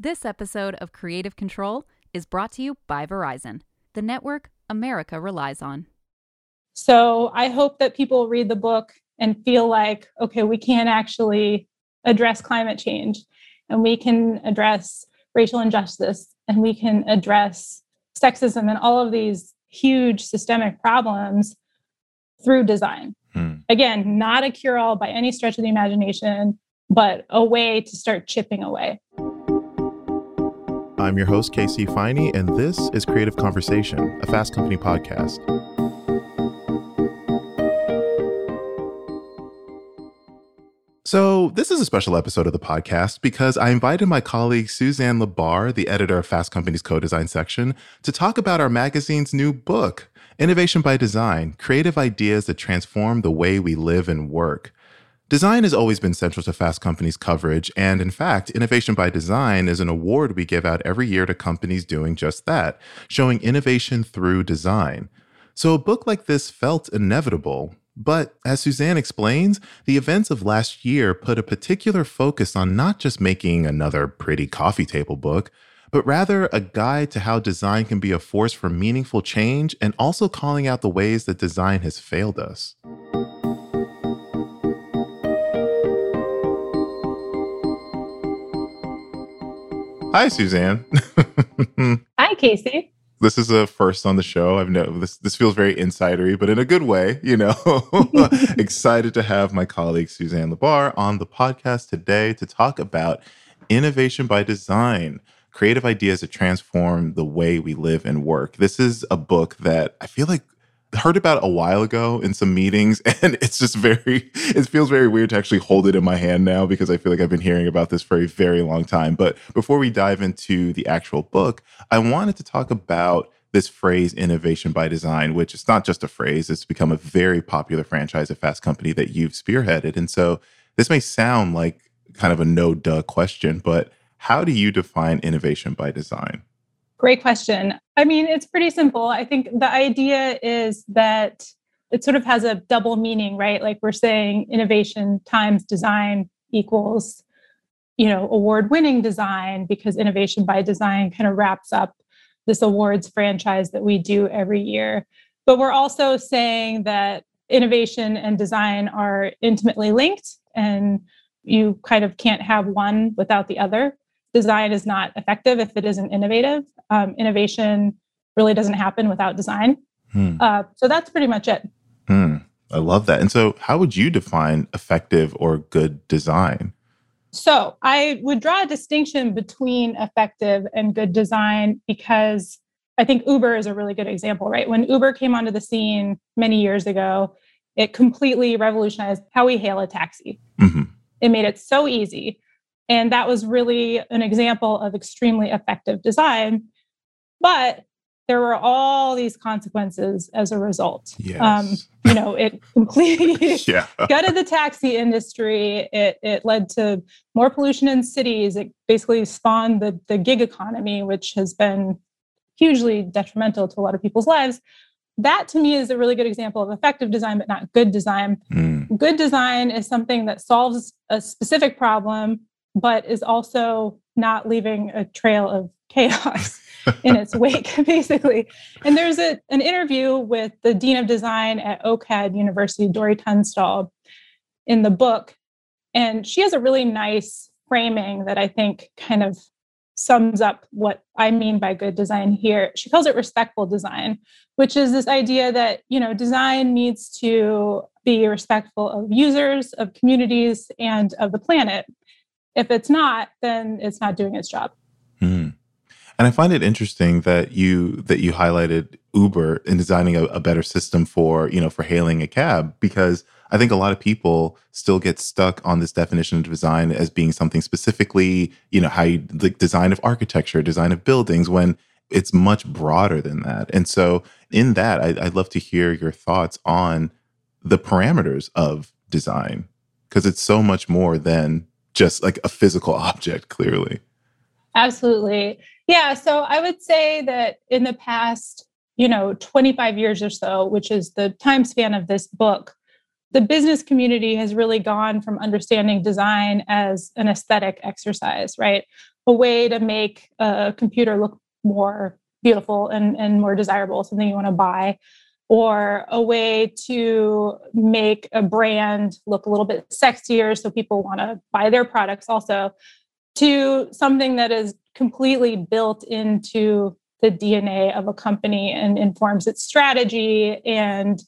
This episode of Creative Control is brought to you by Verizon, the network America relies on. So I hope that people read the book and feel like, okay, we can actually address climate change and we can address racial injustice and we can address sexism and all of these huge systemic problems through design. Hmm. Again, not a cure all by any stretch of the imagination, but a way to start chipping away. I'm your host, KC Ifeanyi, and this is Creative Conversation, a Fast Company podcast. So, this is a special episode of the podcast because I invited my colleague Suzanne LaBarre, the editor of Fast Company's co design section, to talk about our magazine's new book, Innovation by Design Creative Ideas that Transform the Way We Live and Work. Design has always been central to Fast Company's coverage, and in fact, Innovation by Design is an award we give out every year to companies doing just that, showing innovation through design. So a book like this felt inevitable, but as Suzanne explains, the events of last year put a particular focus on not just making another pretty coffee table book, but rather a guide to how design can be a force for meaningful change and also calling out the ways that design has failed us. Hi, Suzanne. Hi, KC. This is a first on the show. I've know this. This feels very insidery, but in a good way. You know, excited to have my colleague Suzanne LaBarre on the podcast today to talk about innovation by design, creative ideas that transform the way we live and work. This is a book that I feel like heard about it a while ago in some meetings and it's just very it feels very weird to actually hold it in my hand now because i feel like i've been hearing about this for a very long time. But before we dive into the actual book i wanted to talk about this phrase innovation by design which is not just a phrase it's become a very popular franchise at fast company that you've spearheaded. And so this may sound like kind of a no duh question but how do you define innovation by design Great question. I mean, it's pretty simple. I think the idea is that it sort of has a double meaning, right? Like we're saying innovation times design equals, you know, award winning design because innovation by design kind of wraps up this awards franchise that we do every year. But we're also saying that innovation and design are intimately linked and you kind of can't have one without the other design is not effective if it isn't innovative. Um, innovation really doesn't happen without design. Hmm. Uh, so that's pretty much it. Hmm. I love that. And so, how would you define effective or good design? So, I would draw a distinction between effective and good design because I think Uber is a really good example, right? When Uber came onto the scene many years ago, it completely revolutionized how we hail a taxi. Mm-hmm. It made it so easy. And that was really an example of extremely effective design. But there were all these consequences as a result. Yes. Um, you know, it completely yeah. gutted the taxi industry. It, it led to more pollution in cities. It basically spawned the, the gig economy, which has been hugely detrimental to a lot of people's lives. That to me is a really good example of effective design, but not good design. Mm. Good design is something that solves a specific problem but is also not leaving a trail of chaos in its wake, basically. And there's a, an interview with the Dean of Design at OCAD University, Dori Tunstall, in the book. And she has a really nice framing that I think kind of sums up what I mean by good design here. She calls it respectful design, which is this idea that, you know, design needs to be respectful of users, of communities, and of the planet. If it's not, then it's not doing its job. Mm. And I find it interesting that you that you highlighted Uber in designing a, a, better system for you know for hailing a cab because I think a lot of people still get stuck on this definition of design as being something specifically you know how you like design of architecture, design of buildings when it's much broader than that. And so in that, I, I'd love to hear your thoughts on the parameters of design because it's so much more than just like a physical object, clearly. Absolutely. Yeah. So I would say that in the past, you know, 25 years or so, which is the time span of this book, the business community has really gone from understanding design as an aesthetic exercise, right? a way to make a computer look more beautiful and, and more desirable, something you want to buy, or a way to make a brand look a little bit sexier so people want to buy their products also, to something that is completely built into the DNA of a company and informs its strategy and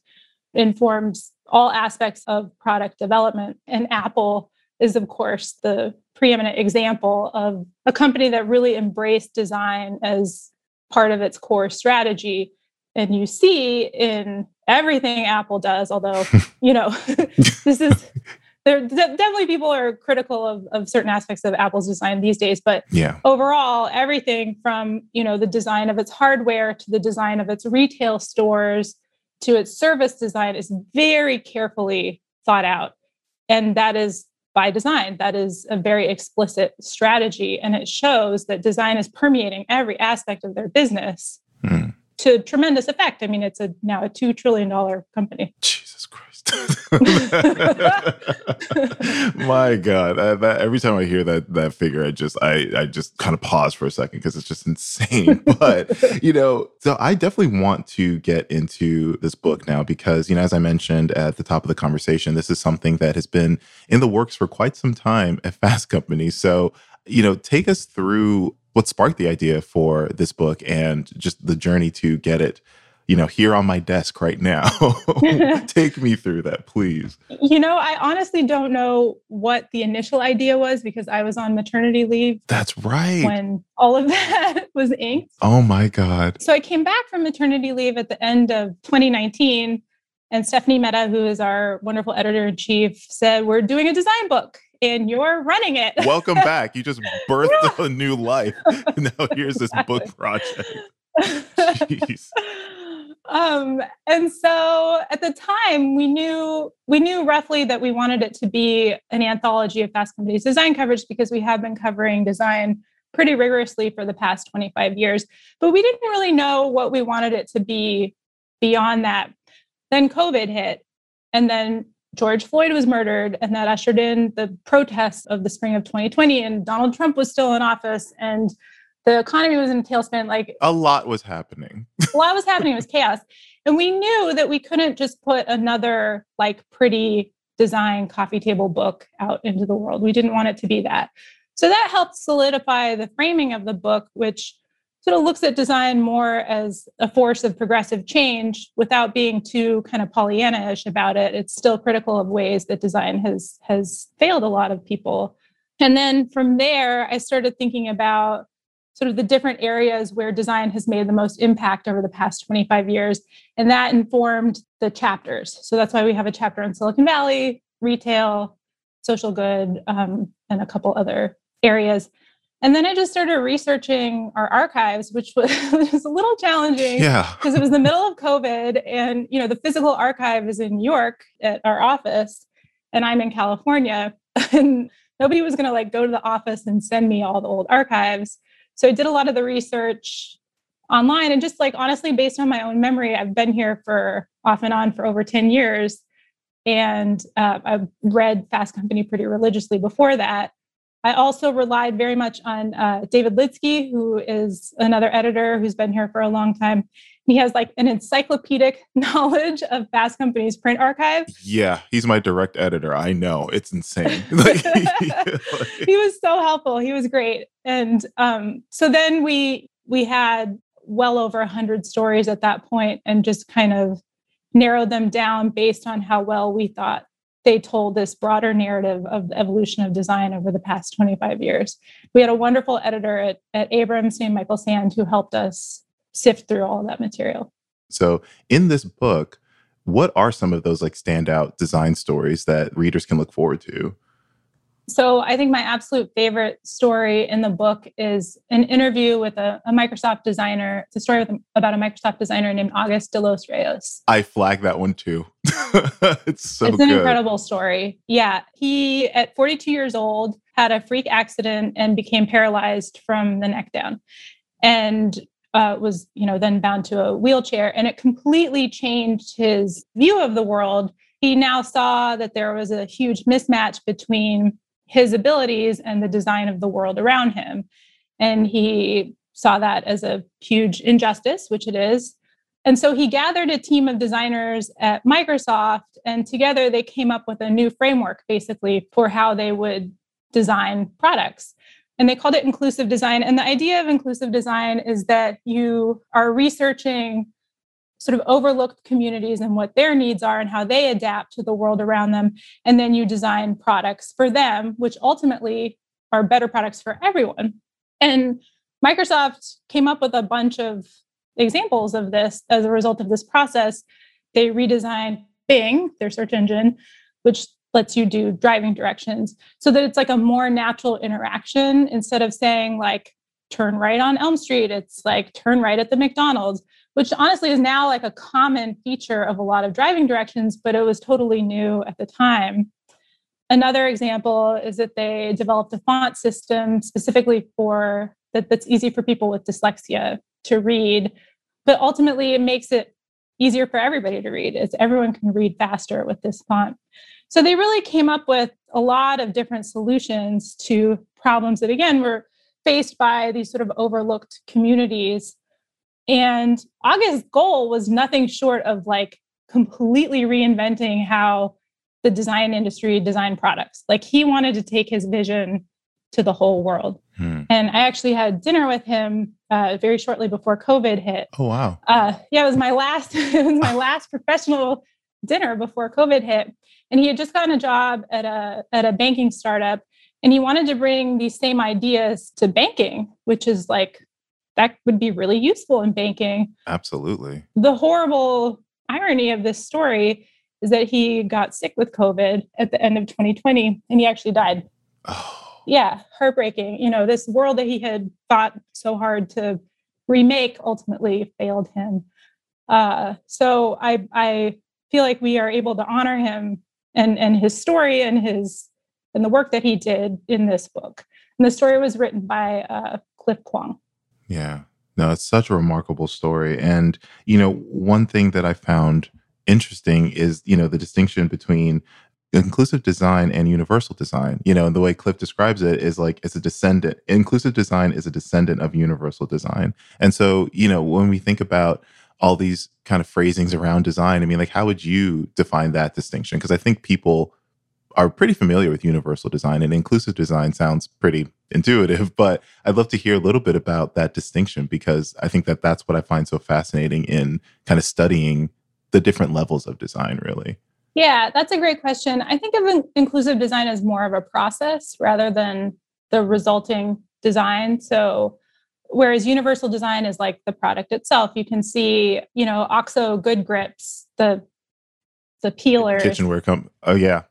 informs all aspects of product development. And Apple is, of course, the preeminent example of a company that really embraced design as part of its core strategy. And you see in everything Apple does, although, you know, this is there definitely people are critical of, of certain aspects of Apple's design these days, but yeah. overall, everything from you know the design of its hardware to the design of its retail stores to its service design is very carefully thought out. And that is by design. That is a very explicit strategy. And it shows that design is permeating every aspect of their business. To tremendous effect. I mean, it's a now a $2 trillion company. Jesus Christ. My God, I, that, every time I hear that that figure, I just I I just kind of pause for a second because it's just insane. but you know, so I definitely want to get into this book now because you know, as I mentioned at the top of the conversation, this is something that has been in the works for quite some time at Fast Company. So you know, take us through what sparked the idea for this book and just the journey to get it you know, here on my desk right now. Take me through that, please. You know, I honestly don't know what the initial idea was because I was on maternity leave. That's right. When all of that was inked. Oh my God. So I came back from maternity leave at the end of 2019. And Stephanie Mehta who is our wonderful editor in chief, said, We're doing a design book and you're running it. Welcome back. You just birthed a new life. now here's this book project. Jeez um, and so at the time we knew we knew roughly that we wanted it to be an anthology of fast companies design coverage because we have been covering design pretty rigorously for the past 25 years but we didn't really know what we wanted it to be beyond that then covid hit and then george floyd was murdered and that ushered in the protests of the spring of 2020 and donald trump was still in office and the economy was in a tailspin. Like a lot was happening. a lot was happening. It was chaos. And we knew that we couldn't just put another like pretty design coffee table book out into the world. We didn't want it to be that. So that helped solidify the framing of the book, which sort of looks at design more as a force of progressive change without being too kind of Pollyanna-ish about it. It's still critical of ways that design has has failed a lot of people. And then from there, I started thinking about sort of the different areas where design has made the most impact over the past 25 years. And that informed the chapters. So that's why we have a chapter on Silicon Valley, retail, social good, um, and a couple other areas. And then I just started researching our archives, which was, was a little challenging yeah. because it was the middle of COVID. And, you know, the physical archive is in New York at our office, and I'm in California. And nobody was going to like go to the office and send me all the old archives. So I did a lot of the research online and just like honestly, based on my own memory, I've been here for off and on for over 10 years. And uh, I've read Fast Company pretty religiously before that. I also relied very much on uh, David Lidsky, who is another editor who's been here for a long time. He has like an encyclopedic knowledge of Fast Company's print archive. Yeah, he's my direct editor. I know it's insane. he was so helpful. He was great. And um, so then we we had well over a hundred stories at that point, and just kind of narrowed them down based on how well we thought they told this broader narrative of the evolution of design over the past 25 years. We had a wonderful editor at, at Abrams named Michael Sand who helped us sift through all that material. So, in this book, what are some of those like standout design stories that readers can look forward to? So, I think my absolute favorite story in the book is an interview with a, a Microsoft designer. It's a story with, about a Microsoft designer named August de los Reyes. I flag that one too. it's so It's an good. incredible story. Yeah. He, at 42 years old, had a freak accident and became paralyzed from the neck down. And uh, was you know then bound to a wheelchair and it completely changed his view of the world he now saw that there was a huge mismatch between his abilities and the design of the world around him And he saw that as a huge injustice, which it is. And so he gathered a team of designers at Microsoft, and together they came up with a new framework basically for how they would design products. And they called it inclusive design. And the idea of inclusive design is that you are researching sort of overlooked communities and what their needs are and how they adapt to the world around them. And then you design products for them, which ultimately are better products for everyone. And Microsoft came up with a bunch of examples of this as a result of this process. They redesigned Bing, their search engine, which lets you do driving directions so that it's like a more natural interaction instead of saying like turn right on Elm Street, it's like turn right at the McDonald's which honestly is now like a common feature of a lot of driving directions, but it was totally new at the time. Another example is that they developed a font system specifically for that that's easy for people with dyslexia to read, but ultimately it makes it easier for everybody to read. It's everyone can read faster with this font. So they really came up with a lot of different solutions to problems that again were faced by these sort of overlooked communities and August's goal was nothing short of like completely reinventing how the design industry designed products. Like he wanted to take his vision to the whole world. Hmm. And I actually had dinner with him uh, very shortly before COVID hit. Oh wow! Uh, yeah, it was my last. it was my last professional dinner before COVID hit, and he had just gotten a job at a at a banking startup, and he wanted to bring these same ideas to banking, which is like that would be really useful in banking. Absolutely. The horrible irony of this story is that he got sick with COVID at the end of 2020 and he actually died. Oh. Yeah, heartbreaking. You know, this world that he had fought so hard to remake ultimately failed him. Uh, so I I feel like we are able to honor him and and his story and his and the work that he did in this book. And the story was written by uh, Cliff Kuang. Yeah. No, it's such a remarkable story. And, you know, one thing that I found interesting is, you know, the distinction between inclusive design and universal design. You know, and the way Cliff describes it is like it's a descendant. Inclusive design is a descendant of universal design. And so, you know, when we think about all these kind of phrasings around design, I mean, like, how would you define that distinction? Because I think people are pretty familiar with universal design and inclusive design sounds pretty intuitive but i'd love to hear a little bit about that distinction because i think that that's what i find so fascinating in kind of studying the different levels of design really. Yeah that's a great question. I think of inclusive design as more of a process rather than the resulting design. So whereas universal design is like the product itself you can see you know oxo good grips the the peelers. kitchenware come oh yeah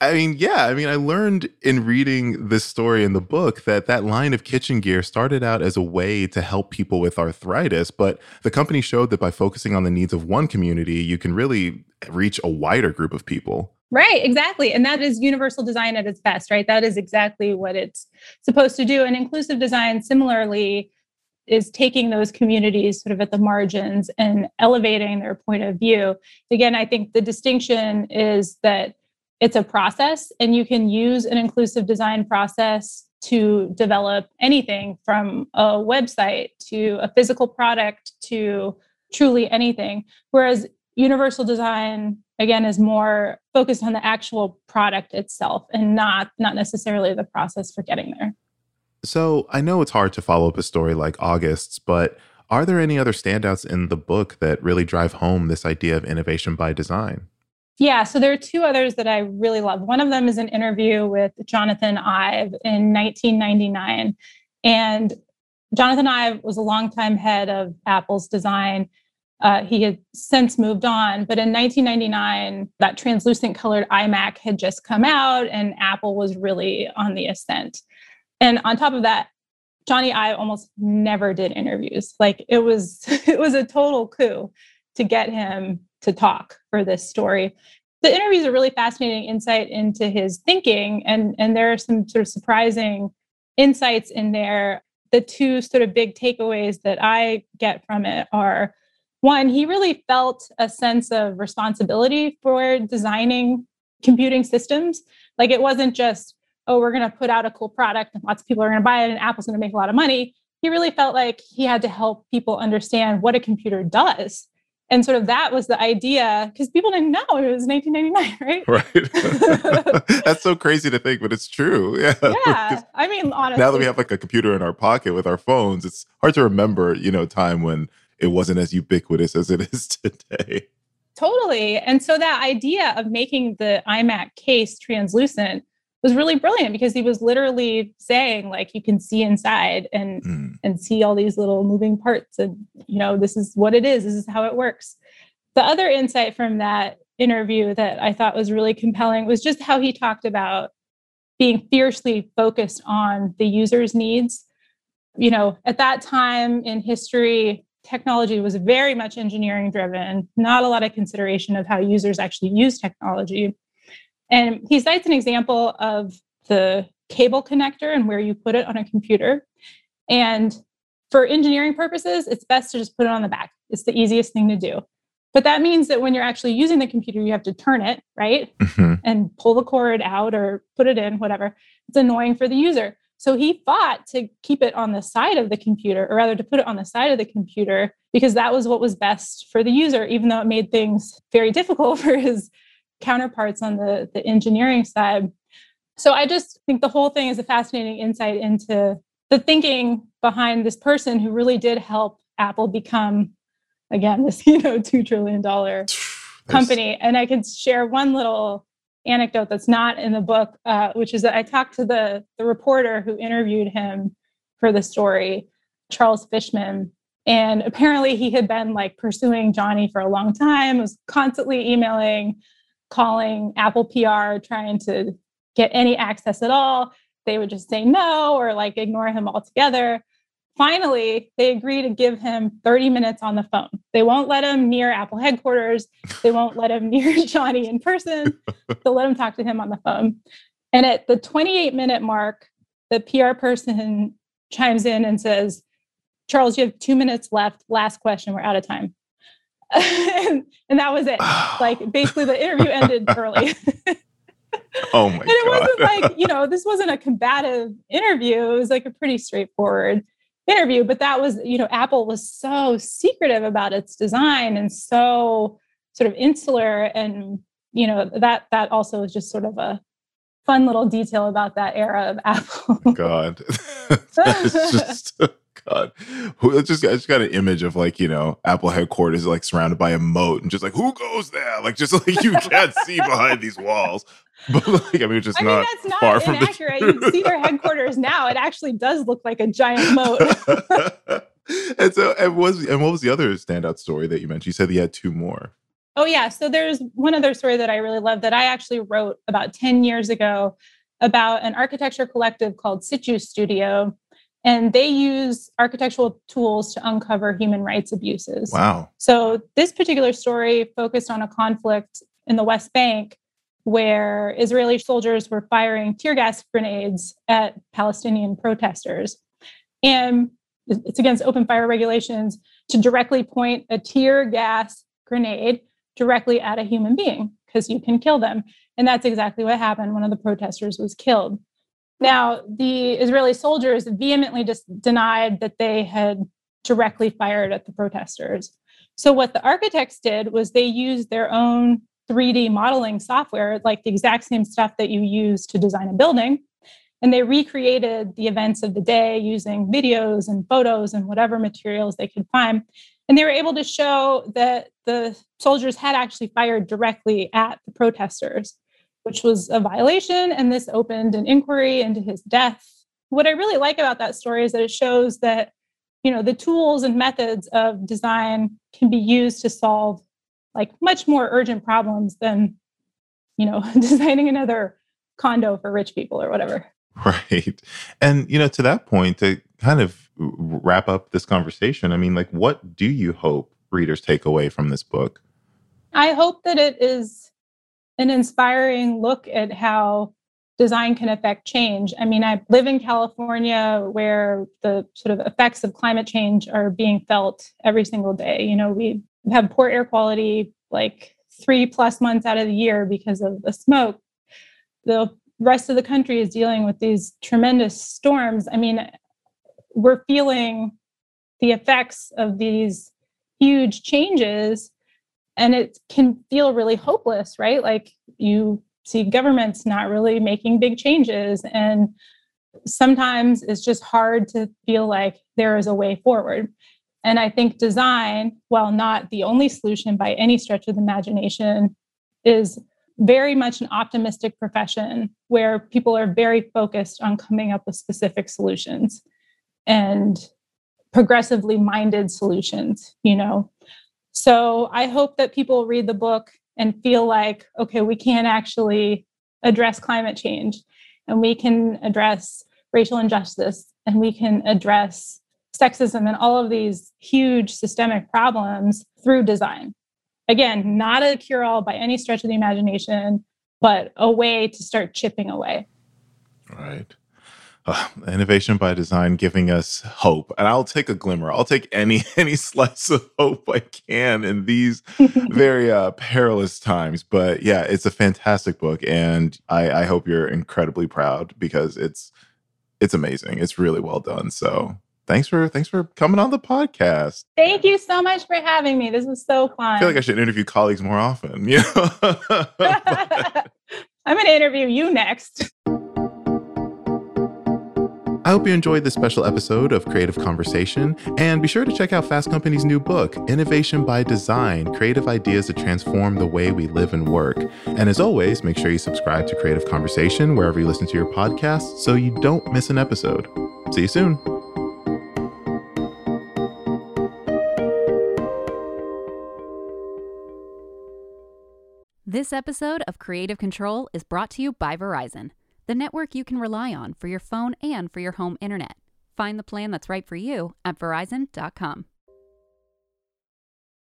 I mean, yeah. I mean, I learned in reading this story in the book that that line of kitchen gear started out as a way to help people with arthritis, but the company showed that by focusing on the needs of one community, you can really reach a wider group of people. Right, exactly. And that is universal design at its best, right? That is exactly what it's supposed to do. And inclusive design, similarly, is taking those communities sort of at the margins and elevating their point of view. Again, I think the distinction is that it's a process and you can use an inclusive design process to develop anything from a website to a physical product to truly anything. Whereas universal design again is more focused on the actual product itself and not not necessarily the process for getting there. So i know it's hard to follow up a story like august's but are there any other standouts in the book that really drive home this idea of innovation by design yeah, so there are two others that I really love. One of them is an interview with Jonathan Ive in 1999. And Jonathan Ive was a longtime head of Apple's design. Uh, he had since moved on, but in 1999, that translucent colored iMac had just come out, and Apple was really on the ascent. And on top of that, Jony Ive almost never did interviews. Like it was, it was a total coup to get him to talk for this story. The interview is a really fascinating insight into his thinking, and, and there are some sort of surprising insights in there. The two sort of big takeaways that I get from it are one, he really felt a sense of responsibility for designing computing systems. Like it wasn't just oh, we're going to put out a cool product and lots of people are going to buy it and Apple's going to make a lot of money. He really felt like he had to help people understand what a computer does. And sort of that was the idea because people didn't know it was 1999, right? Right. That's so crazy to think, but it's true. Yeah. Yeah. I mean, honestly. Now that we have like a computer in our pocket with our phones, it's hard to remember, you know, time when it wasn't as ubiquitous as it is today. Totally. And so that idea of making the iMac case translucent was really brilliant because he was literally saying like you can see inside and mm. and see all these little moving parts and you know this is what it is this is how it works the other insight from that interview that i thought was really compelling was just how he talked about being fiercely focused on the user's needs you know at that time in history technology was very much engineering driven, not a lot of consideration of how users actually use technology. And he cites an example of the cable connector and where you put it on a computer. And for engineering purposes, it's best to just put it on the back. It's the easiest thing to do. But that means that when you're actually using the computer, you have to turn it, right? Mm-hmm. And pull the cord out or put it in, whatever. It's annoying for the user. So he fought to keep it on the side of the computer, or rather to put it on the side of the computer, because that was what was best for the user, even though it made things very difficult for his counterparts on the, the engineering side. So I just think the whole thing is a fascinating insight into the thinking behind this person who really did help Apple become, again, this you know two trillion dollar company. And I can share one little anecdote that's not in the book, uh, which is that I talked to the the reporter who interviewed him for the story, Charles Fishman, and apparently he had been like pursuing Jony for a long time, was constantly emailing, calling Apple PR, trying to get any access at all. They would just say no or like ignore him altogether. Finally, they agree to give him 30 minutes on the phone. They won't let him near Apple headquarters. They won't let him near Jony in person. They'll let him talk to him on the phone. And at the 28 minute mark, the PR person chimes in and says, Charles, you have two minutes left. Last question. We're out of time. And, and, that was it. like basically the interview ended early. oh my and it God. wasn't like, you know, this wasn't a combative interview. It was like a pretty straightforward interview but that was you know apple was so secretive about its design and so sort of insular and you know that that also is just sort of a fun little detail about that era of apple god that's just god just i just got an image of like you know apple headquarters like surrounded by a moat and just like who goes there like just like you can't see behind these walls but like, I mean, it's just I not, mean, that's not far from inaccurate. you see their headquarters now; it actually does look like a giant moat. and so, and was and what was the other standout story that you mentioned? You said he had two more. Oh yeah, so there's one other story that I really love that I actually wrote about ten years ago about an architecture collective called Situ Studio, and they use architectural tools to uncover human rights abuses. Wow. So this particular story focused on a conflict in the West Bank where Israeli soldiers were firing tear gas grenades at Palestinian protesters. And it's against open fire regulations to directly point a tear gas grenade directly at a human being because you can kill them. And that's exactly what happened. One of the protesters was killed. Now, the Israeli soldiers vehemently just denied that they had directly fired at the protesters. So, what the architects did was they used their own 3D modeling software, like the exact same stuff that you use to design a building. And they recreated the events of the day using videos and photos and whatever materials they could find. And they were able to show that the soldiers had actually fired directly at the protesters, which was a violation. And this opened an inquiry into his death. What I really like about that story is that it shows that you know the tools and methods of design can be used to solve like much more urgent problems than you know designing another condo for rich people or whatever right and you know to that point to kind of wrap up this conversation i mean like what do you hope readers take away from this book i hope that it is an inspiring look at how design can affect change. I mean, I live in California where the sort of effects of climate change are being felt every single day. You know, we have poor air quality like three plus months out of the year because of the smoke. The rest of the country is dealing with these tremendous storms, I mean, we're feeling the effects of these huge changes and it can feel really hopeless, right? Like you see governments not really making big changes and sometimes it's just hard to feel like there is a way forward. And I think design, while not the only solution by any stretch of the imagination, is very much an optimistic profession where people are very focused on coming up with specific solutions and progressively minded solutions, you know. So I hope that people read the book and feel like, okay, we can actually address climate change and we can address racial injustice and we can address sexism and all of these huge systemic problems through design. Again, not a cure all by any stretch of the imagination, but a way to start chipping away. Right. Uh, innovation by design giving us hope and i'll take a glimmer i'll take any any slice of hope i can in these very uh, perilous times but yeah it's a fantastic book and i i hope you're incredibly proud because it's it's amazing it's really well done so thanks for thanks for coming on the podcast. Thank you so much for having me. This was so fun. I feel like I should interview colleagues more often. You know? I'm going to interview you next. I hope you enjoyed this special episode of Creative Conversation, and be sure to check out Fast Company's new book, Innovation by Design Creative Ideas to Transform the Way We Live and Work. And as always, make sure you subscribe to Creative Conversation wherever you listen to your podcast so you don't miss an episode. See you soon. This episode of Creative Control is brought to you by Verizon, the network you can rely on for your phone and for your home internet. Find the plan that's right for you at verizon.com.